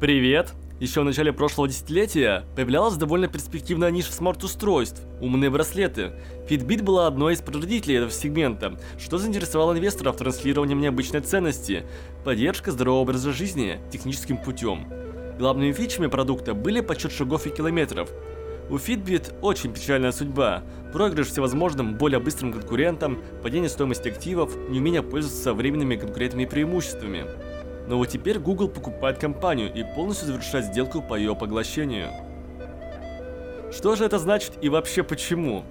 Привет! Еще в начале прошлого десятилетия появлялась довольно перспективная ниша смарт-устройств – умные браслеты. Fitbit была одной из прародителей этого сегмента, что заинтересовало инвесторов транслированием необычной ценности – поддержка здорового образа жизни техническим путем. Главными фичами продукта были подсчет шагов и километров. У Fitbit очень печальная судьба. Проигрыш всевозможным более быстрым конкурентам, падение стоимости активов, неумение пользоваться временными конкурентными преимуществами. Но вот теперь Google покупает компанию и полностью завершает сделку по ее поглощению. Что же это значит и вообще почему?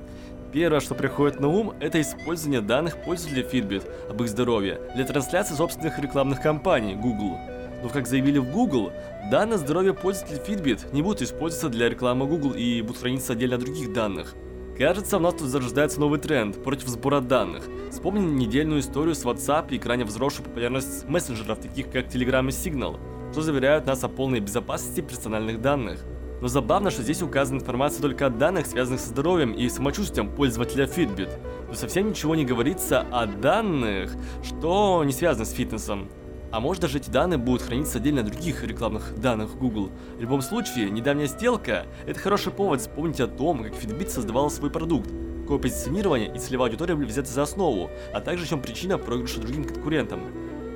Первое, что приходит на ум, это использование данных пользователей Fitbit об их здоровье для трансляции собственных рекламных кампаний Google. Но как заявили в Google, данные здоровья пользователей Fitbit не будут использоваться для рекламы Google и будут храниться отдельно от других данных. Кажется, у нас тут зарождается новый тренд против сбора данных. Вспомним недельную историю с WhatsApp и крайне взросшую популярность мессенджеров, таких как Telegram и Signal, что заверяют нас о полной безопасности персональных данных. Но забавно, что здесь указана информация только о данных, связанных со здоровьем и самочувствием пользователя Fitbit. Но совсем ничего не говорится о данных, что не связано с фитнесом. А может даже эти данные будут храниться отдельно от других рекламных данных Google. В любом случае, недавняя сделка – это хороший повод вспомнить о том, как Fitbit создавала свой продукт, какое позиционирование и целевая аудитория были взяты за основу, а также в чем причина проигрыша другим конкурентам.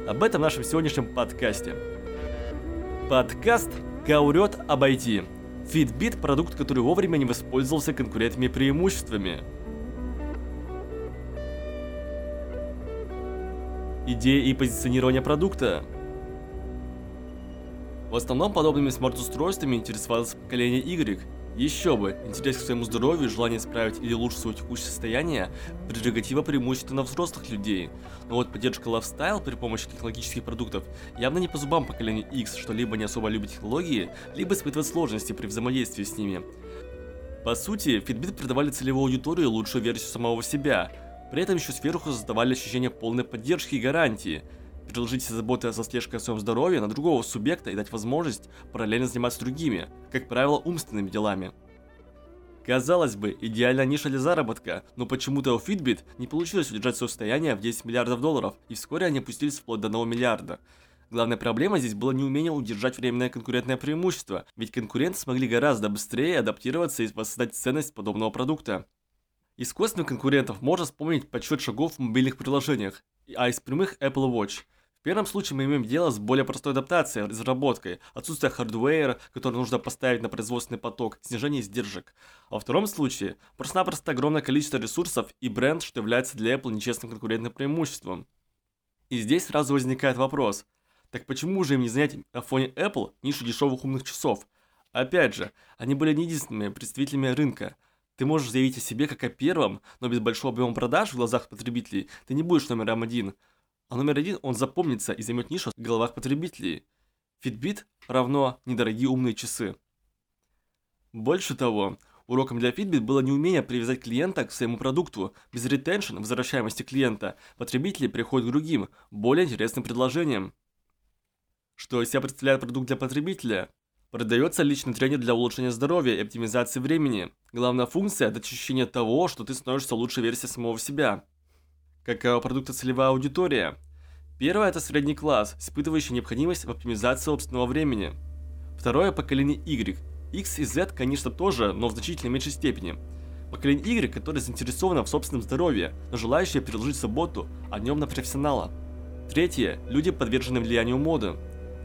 Об этом в нашем сегодняшнем подкасте. Подкаст «Гаурет обойти». Fitbit – продукт, который вовремя не воспользовался конкурентными преимуществами – идея и позиционирование продукта. В основном подобными смарт-устройствами интересовалось поколение Y. Еще бы, интерес к своему здоровью, желание исправить или улучшить свое текущее состояние – прерогатива преимущественно взрослых людей. Но вот поддержка лайфстайл при помощи технологических продуктов явно не по зубам поколению X, что либо не особо любит технологии, либо испытывает сложности при взаимодействии с ними. По сути, Fitbit продавали целевую аудиторию лучшую версию самого себя – при этом еще сверху создавали ощущение полной поддержки и гарантии. Переложить все заботы со слежкой о своем здоровье на другого субъекта и дать возможность параллельно заниматься другими, как правило, умственными делами. Казалось бы, идеальная ниша для заработка, но почему-то у Fitbit не получилось удержать свое состояние в 10 миллиардов долларов, и вскоре они опустились вплоть до 1 миллиарда. Главная проблема здесь была неумение удержать временное конкурентное преимущество, ведь конкуренты смогли гораздо быстрее адаптироваться и воссоздать ценность подобного продукта. Из косвенных конкурентов можно вспомнить подсчет шагов в мобильных приложениях, а из прямых Apple Watch. В первом случае мы имеем дело с более простой адаптацией, разработкой, отсутствие хардвера, который нужно поставить на производственный поток, снижение издержек. А во втором случае просто-напросто огромное количество ресурсов и бренд, что является для Apple нечестным конкурентным преимуществом. И здесь сразу возникает вопрос, так почему же им не занять на фоне Apple нишу дешевых умных часов? Опять же, они были не единственными представителями рынка – ты можешь заявить о себе как о первом, но без большого объема продаж в глазах потребителей ты не будешь номером один. А номер один он запомнится и займет нишу в головах потребителей. Fitbit равно недорогие умные часы. Больше того, уроком для Fitbit было неумение привязать клиента к своему продукту. Без ретеншн, возвращаемости клиента, потребители приходят к другим, более интересным предложениям. Что из себя представляет продукт для потребителя? Продается личный тренер для улучшения здоровья и оптимизации времени. Главная функция – это ощущение того, что ты становишься лучшей версией самого себя. Какая у продукта целевая аудитория? Первое – это средний класс, испытывающий необходимость в оптимизации собственного времени. Второе – поколение Y. X и Z, конечно, тоже, но в значительно меньшей степени. Поколение Y, которое заинтересовано в собственном здоровье, но желающее переложить заботу о нем на профессионала. Третье – люди, подверженные влиянию моды.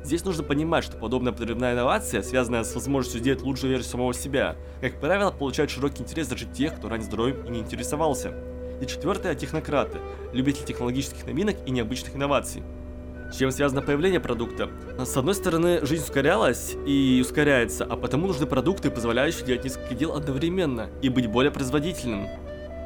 Здесь нужно понимать, что подобная подрывная инновация, связанная с возможностью сделать лучшую версию самого себя, как правило, получает широкий интерес даже тех, кто ранее здоровьем и не интересовался. И четвертое – технократы, любители технологических новинок и необычных инноваций. С чем связано появление продукта? С одной стороны, жизнь ускорялась и ускоряется, а потому нужны продукты, позволяющие делать несколько дел одновременно и быть более производительным.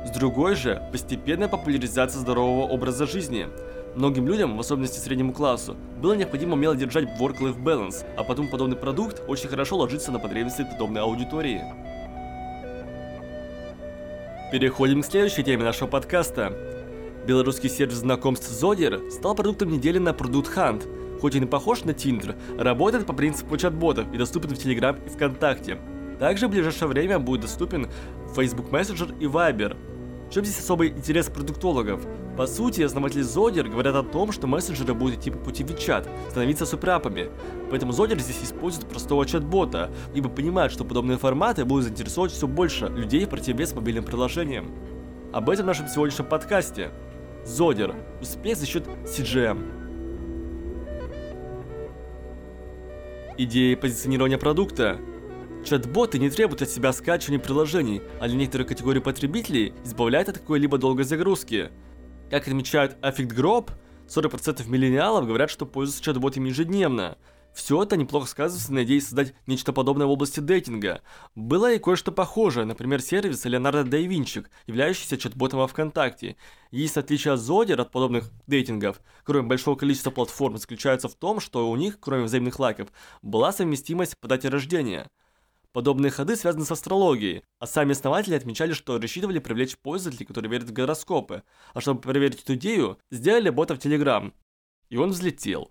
С другой же, постепенная популяризация здорового образа жизни – Многим людям, в особенности среднему классу, было необходимо умело держать work-life balance, а потом подобный продукт очень хорошо ложится на потребности подобной аудитории. Переходим к следующей теме нашего подкаста. Белорусский сервис знакомств Zodier стал продуктом недели на Product Hunt. Хоть и не похож на Tinder, работает по принципу чат-ботов и доступен в Telegram и ВКонтакте. Также в ближайшее время будет доступен Facebook Messenger и Viber. В чем здесь особый интерес продуктологов? По сути, основатели Zodier говорят о том, что мессенджеры будут идти по пути WeChat, становиться суперапами. Поэтому Zodier здесь использует простого чат-бота, ибо понимают, что подобные форматы будут заинтересовать все больше людей в противовес мобильным приложениям. Об этом в нашем сегодняшнем подкасте. Zodier. Успех за счет CGM. Идеи позиционирования продукта Чат-боты не требуют от себя скачивания приложений, а для некоторых категорий потребителей избавляют от какой-либо долгой загрузки. Как отмечает Affect Group, 40% миллениалов говорят, что пользуются чат-ботами ежедневно. Все это неплохо сказывается на идее создать нечто подобное в области дейтинга. Было и кое-что похожее, например, сервис Leonardo da Vinci, являющийся чат-ботом во ВКонтакте. Есть отличие от Zodier от подобных дейтингов, кроме большого количества платформ, заключается в том, что у них, кроме взаимных лайков, была совместимость по дате рождения – Подобные ходы связаны с астрологией, а сами основатели отмечали, что рассчитывали привлечь пользователей, которые верят в гороскопы, а чтобы проверить эту идею, сделали бота в Telegram. И он взлетел.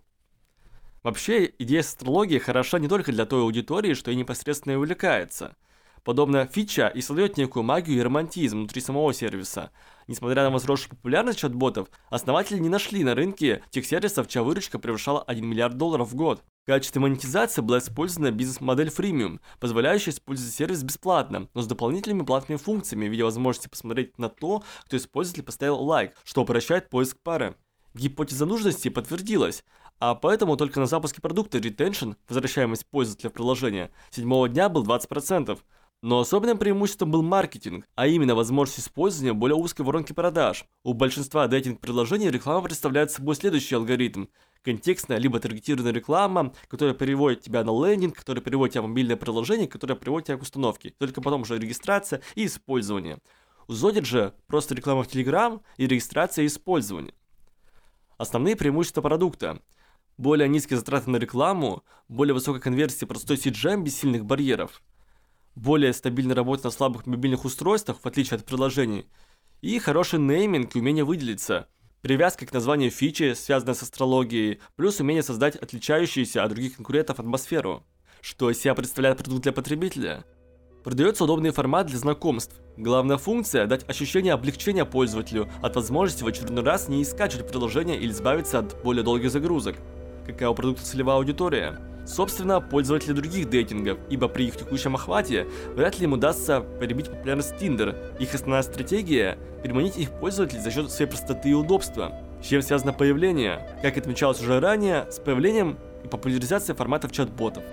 Вообще, идея с астрологией хороша не только для той аудитории, что и непосредственно и увлекается. Подобная фича и создает некую магию и романтизм внутри самого сервиса. Несмотря на возросшую популярность чат-ботов, основатели не нашли на рынке тех сервисов, чья выручка превышала 1 миллиард долларов в год. В качестве монетизации была использована бизнес-модель Freemium, позволяющая использовать сервис бесплатно, но с дополнительными платными функциями в виде возможности посмотреть на то, кто из пользователей поставил лайк, что упрощает поиск пары. Гипотеза нужности подтвердилась, а поэтому только на запуске продукта Retention, возвращаемость пользователя в приложение, седьмого дня был 20%, но особенным преимуществом был маркетинг, а именно возможность использования более узкой воронки продаж. У большинства дейтинг-приложений реклама представляет собой следующий алгоритм. Контекстная либо таргетированная реклама, которая переводит тебя на лендинг, которая переводит тебя в мобильное приложение, которое приводит тебя к установке. Только потом уже регистрация и использование. У Zodic же просто реклама в Telegram и регистрация и использование. Основные преимущества продукта. Более низкие затраты на рекламу, более высокая конверсия простой CGM без сильных барьеров – более стабильно работать на слабых мобильных устройствах, в отличие от приложений, и хороший нейминг и умение выделиться. Привязка к названию фичи, связанная с астрологией, плюс умение создать отличающуюся от других конкурентов атмосферу. Что из себя представляет продукт для потребителя? Продается удобный формат для знакомств. Главная функция – дать ощущение облегчения пользователю от возможности в очередной раз не искать приложение или избавиться от более долгих загрузок. Какая у продукта целевая аудитория? Собственно, пользователи других дейтингов, ибо при их текущем охвате вряд ли им удастся перебить популярность Tinder. Их основная стратегия – переманить их пользователей за счет своей простоты и удобства. С чем связано появление? Как отмечалось уже ранее, с появлением и популяризацией форматов чат-ботов.